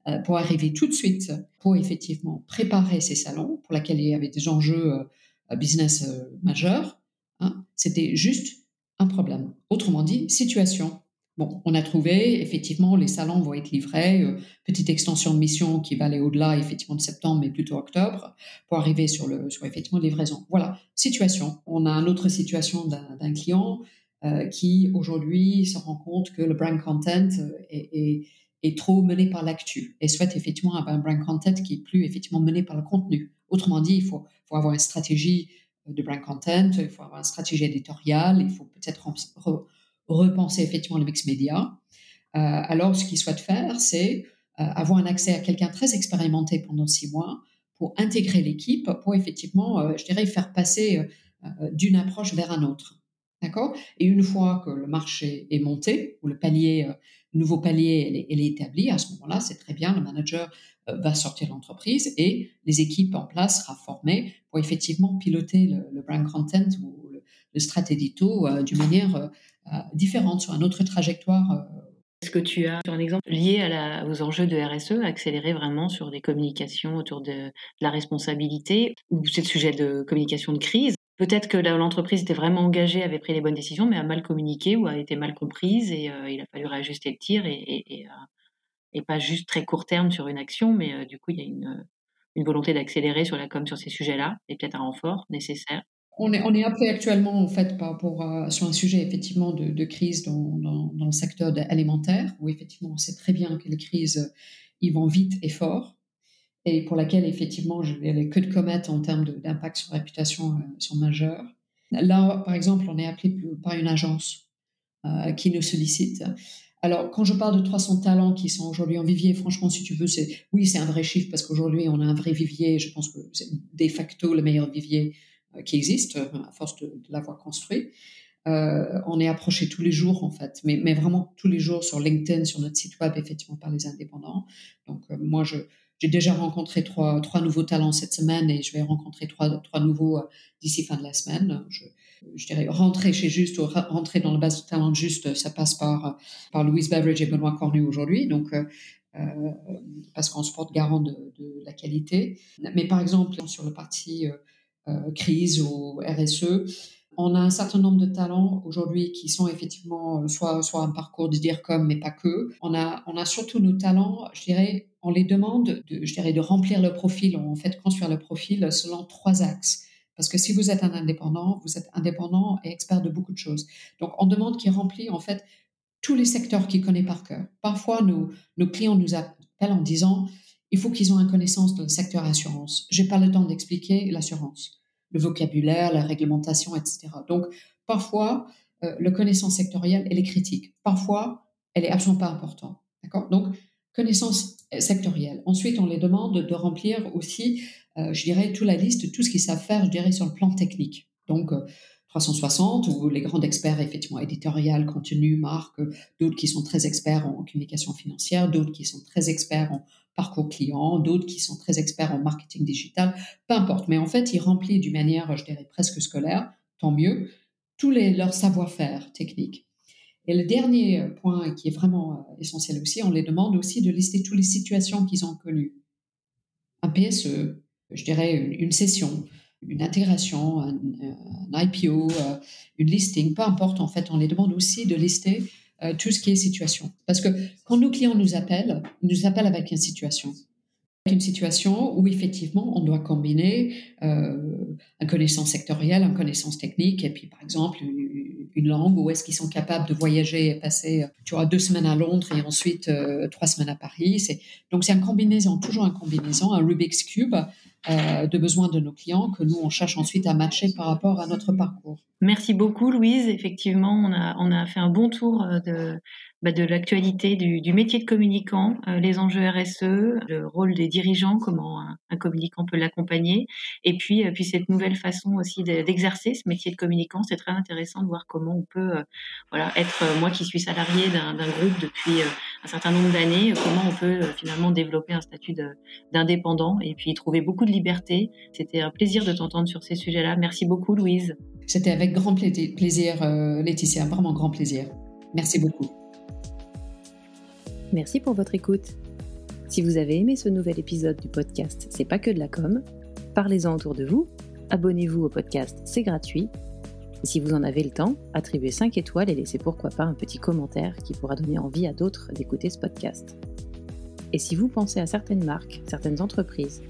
euh, pour arriver tout de suite pour effectivement préparer ces salons pour lesquels il y avait des enjeux euh, business euh, majeurs. Hein, C'était juste un problème. Autrement dit, situation. Bon, on a trouvé, effectivement, les salons vont être livrés, petite extension de mission qui va aller au-delà, effectivement, de septembre, mais plutôt octobre, pour arriver sur, le, sur effectivement, livraison. Voilà, situation. On a une autre situation d'un client euh, qui, aujourd'hui, se rend compte que le brand content euh, est, est, trop mené par l'actu et souhaite effectivement avoir un brand content qui est plus, effectivement, mené par le contenu. Autrement dit, il faut, faut avoir une stratégie de brand content, il faut avoir une stratégie éditoriale, il faut peut-être repenser effectivement le mix média. Euh, alors, ce qu'ils souhaitent faire, c'est euh, avoir un accès à quelqu'un très expérimenté pendant six mois pour intégrer l'équipe, pour effectivement, euh, je dirais, faire passer d'une approche vers un autre. D'accord? Et une fois que le marché est monté, ou le palier, le nouveau palier est, est, établi, à ce moment-là, c'est très bien, le manager va sortir de l'entreprise et les équipes en place seront formées pour effectivement piloter le, brand content ou le, le strat d'une manière euh, différente, sur une autre trajectoire. Euh.
Est-ce que tu as un exemple lié aux enjeux de RSE, accélérer vraiment sur des communications autour de, la responsabilité, ou c'est le sujet de communication de crise? Peut-être que l'entreprise était vraiment engagée, avait pris les bonnes décisions, mais a mal communiqué ou a été mal comprise et euh, il a fallu réajuster le tir et, et, pas juste très court terme sur une action, mais du coup il y a une, volonté d'accélérer sur la com sur ces sujets-là et peut-être un renfort nécessaire.
On est, on est appelé actuellement, en fait, par rapport sur un sujet, effectivement, de, crise dans, dans, le secteur alimentaire, où, effectivement, on sait très bien que les crises, ils vont vite et fort, et pour laquelle, effectivement, je n'avais que de comètes en termes d'impact sur réputation euh, sont majeurs. Là, par exemple, on est appelé par une agence euh, qui nous sollicite. Alors, quand je parle de 300 talents qui sont aujourd'hui en vivier, franchement, si tu veux, oui, c'est un vrai chiffre parce qu'aujourd'hui, on a un vrai vivier. Je pense que c'est de facto le meilleur vivier euh, qui existe euh, à force de, l'avoir construit. On est approché tous les jours en fait, mais, vraiment tous les jours sur LinkedIn, sur notre site web, effectivement par les indépendants. Donc moi, j'ai déjà rencontré trois, trois nouveaux talents cette semaine et je vais rencontrer trois, trois nouveaux d'ici fin de la semaine. Je, dirais rentrer chez Juste ou rentrer dans la base de talent Juste, ça passe par, par Louise Beveridge et Benoît Cornu aujourd'hui. Donc euh, parce qu'on se porte garant de, de, la qualité. Mais par exemple, sur le parti euh, crise ou RSE. On a un certain nombre de talents aujourd'hui qui sont effectivement euh, soit, soit un parcours de dire comme, mais pas que. On a, on a surtout nos talents, je dirais, on les demande de, je dirais, de remplir le profil, en fait, construire le profil selon trois axes. Parce que si vous êtes un indépendant, vous êtes indépendant et expert de beaucoup de choses. Donc, on demande qu'il remplit, en fait, tous les secteurs qu'il connaît par cœur. Parfois, nos, clients nous appellent en disant, il faut qu'ils aient une connaissance du secteur assurance. J'ai pas le temps d'expliquer l'assurance, le vocabulaire, la réglementation, etc. Donc, parfois, euh, la connaissance sectorielle, elle est critique. Parfois, elle est absolument pas importante. D'accord? Donc, connaissance sectorielle. Ensuite, on les demande de remplir aussi, euh, je dirais, toute la liste, tout ce qu'ils savent faire, je dirais, sur le plan technique. Donc, euh, 360 ou les grands experts effectivement éditorial, contenu, marque, d'autres qui sont très experts en communication financière, d'autres qui sont très experts en parcours client, d'autres qui sont très experts en marketing digital, peu importe. Mais en fait, ils remplissent d'une manière, je dirais, presque scolaire, tant mieux, tous les, leurs savoir-faire techniques. Et le dernier point qui est vraiment euh, essentiel aussi, on les demande aussi de lister toutes les situations qu'ils ont connues. Un PSE, je dirais une session, une intégration, un, IPO, euh, une listing, peu importe, en fait, on les demande aussi de lister euh, tout ce qui est situation. Parce que quand nos clients nous appellent, ils nous appellent avec une situation. Une situation où effectivement on doit combiner euh, une connaissance sectorielle, une connaissance technique, et puis par exemple une, langue, où est-ce qu'ils sont capables de voyager et passer, tu vois, deux semaines à Londres et ensuite trois semaines à Paris. Donc c'est une combinaison, toujours une combinaison, un Rubik's Cube euh, de besoins de nos clients que nous, on cherche ensuite à matcher par rapport à notre parcours.
Merci beaucoup, Louise. Effectivement, on a, on a fait un bon tour euh, de, bah, de l'actualité du, métier de communicant, euh, les enjeux RSE, le rôle des dirigeants, comment un, communicant peut l'accompagner, et puis, puis cette nouvelle façon aussi d'exercer ce métier de communicant. C'est très intéressant de voir comment on peut voilà, être, moi qui suis salarié d'un groupe depuis un certain nombre d'années, comment on peut finalement développer un statut d'indépendant et puis trouver beaucoup de liberté. C'était un plaisir de t'entendre sur ces sujets-là. Merci beaucoup, Louise.
C'était avec grand plaisir, Laetitia, vraiment grand plaisir. Merci beaucoup.
Merci pour votre écoute. Si vous avez aimé ce nouvel épisode du podcast C'est pas que de la com, parlez-en autour de vous, abonnez-vous au podcast, c'est gratuit. Et si vous en avez le temps, attribuez 5 étoiles et laissez pourquoi pas un petit commentaire qui pourra donner envie à d'autres d'écouter ce podcast. Et si vous pensez à certaines marques, certaines entreprises,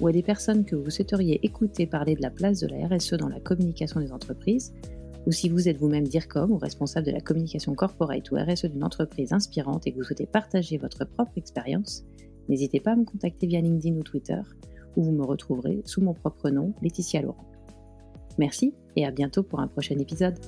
ou à des personnes que vous souhaiteriez écouter parler de la place de la RSE dans la communication des entreprises, ou si vous êtes vous-même DIRCOM ou responsable de la communication corporate ou RSE d'une entreprise inspirante et que vous souhaitez partager votre propre expérience, n'hésitez pas à me contacter via LinkedIn ou Twitter, où vous me retrouverez sous mon propre nom, Laetitia Laurent. Merci et à bientôt pour un prochain épisode.